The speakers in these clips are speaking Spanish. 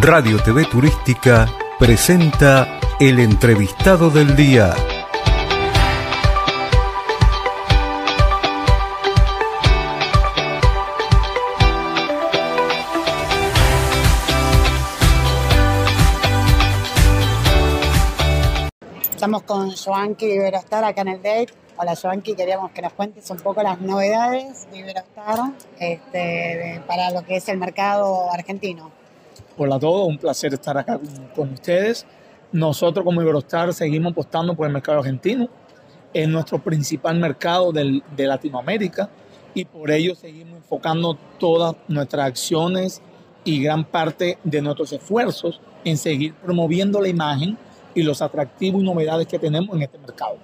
Radio TV Turística presenta el entrevistado del día. Estamos con Joanqui Iberostar acá en el Date. Hola Joanqui, queríamos que nos cuentes un poco las novedades de Iberostar este, para lo que es el mercado argentino. Hola a todos, un placer estar acá con, ustedes. Nosotros como Iberostar seguimos apostando por el mercado argentino. Es nuestro principal mercado del- de Latinoamérica y por ello seguimos enfocando todas nuestras acciones y gran parte de nuestros esfuerzos en seguir promoviendo la imagen y los atractivos y novedades que tenemos en este mercado.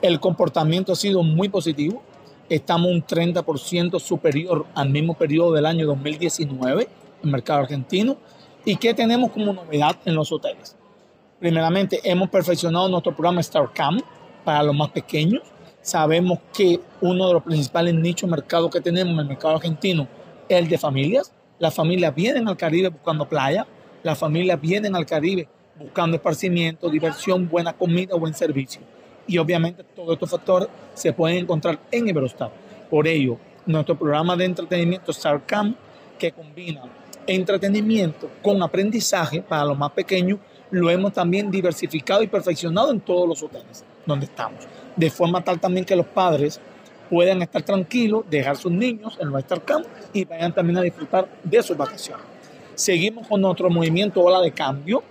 El comportamiento ha sido muy positivo. Estamos un 30% superior al mismo periodo del año 2019 en el mercado argentino. ¿Y qué tenemos como novedad en los hoteles? Primeramente, hemos perfeccionado nuestro programa StarCam para los más pequeños. Sabemos que uno de los principales nichos mercado que tenemos en el mercado argentino es el de familias. Las familias vienen al Caribe buscando playa, las familias vienen al Caribe buscando esparcimiento, diversión, buena comida, buen servicio. Y obviamente todos estos factores se pueden encontrar en Iberostar. Por ello, nuestro programa de entretenimiento StarCam, que combina entretenimiento con aprendizaje para los más pequeños, lo hemos también diversificado y perfeccionado en todos los hoteles donde estamos. De forma tal también que los padres puedan estar tranquilos, dejar sus niños en nuestro campo y vayan también a disfrutar de sus vacaciones. Seguimos con nuestro movimiento Ola de Cambio.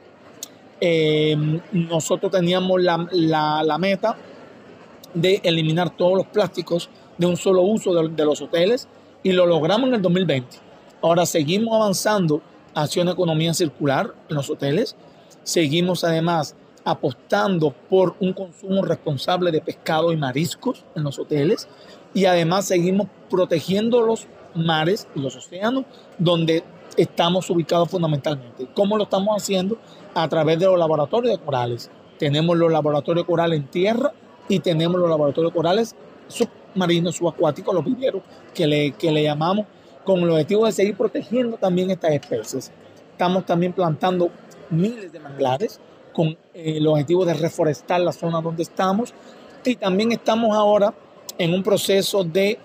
Eh, nosotros teníamos la, la- meta de eliminar todos los plásticos de un solo uso de los hoteles y lo logramos en el 2020. Ahora seguimos avanzando hacia una economía circular en los hoteles. Seguimos además apostando por un consumo responsable de pescado y mariscos en los hoteles. Y además seguimos protegiendo los mares y los océanos donde estamos ubicados fundamentalmente. ¿Cómo lo estamos haciendo? A través de los laboratorios de corales. Tenemos los laboratorios de corales en tierra y tenemos los laboratorios de corales submarinos, subacuáticos, los viveros que le, que le llamamos, con el objetivo de seguir protegiendo también estas especies. Estamos también plantando miles de manglares con eh, el objetivo de reforestar la zona donde estamos y también estamos ahora en un proceso de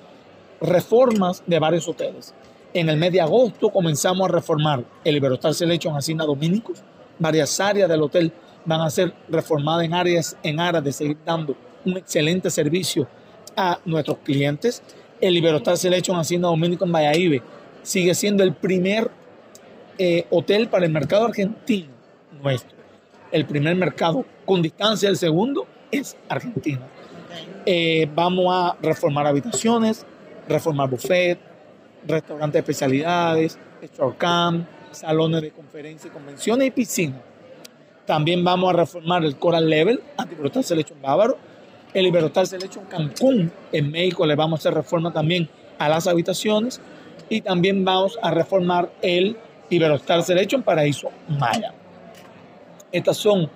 reformas de varios hoteles. En el mes de agosto comenzamos a reformar el Iberostar Selection Asina Dominicos. Varias áreas del hotel van a ser reformadas en áreas en aras de seguir dando un excelente servicio a nuestros clientes. El Iberostar Selection Hacienda Dominico en Valladolid sigue siendo el primer eh, hotel para el mercado argentino nuestro. El primer mercado con distancia, el segundo es Argentina. Eh, vamos a reformar habitaciones, reformar buffet, restaurantes de especialidades, camp, salones de conferencias y convenciones y piscina. También vamos a reformar el Coral Level, Antibrostal Selection Bávaro, el Iberostar Selection Cancún. En México le vamos a hacer reforma también a las habitaciones y también vamos a reformar el Iberostar Selection Paraíso Maya. Estas son,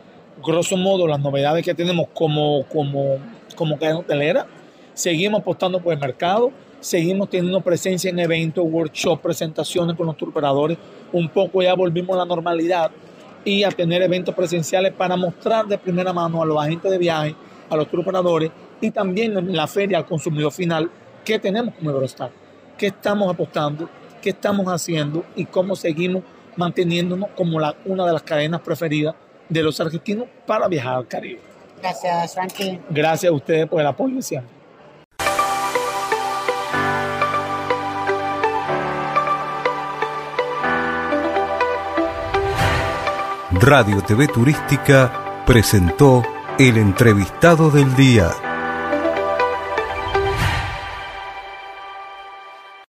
grosso modo, las novedades que tenemos como, como, como cadena hotelera. Seguimos apostando por el mercado, seguimos teniendo presencia en eventos, workshops, presentaciones con los operadores. Un poco ya volvimos a la normalidad y a tener eventos presenciales para mostrar de primera mano a los agentes de viaje, a los operadores y también en la feria al consumidor final qué tenemos como Eurostar, qué estamos apostando, qué estamos haciendo y cómo seguimos manteniéndonos como la, una de las cadenas preferidas de los argentinos para viajar al Caribe. Gracias, Joanqui. Gracias a ustedes por el apoyo siempre. Radio TV Turística presentó el entrevistado del día.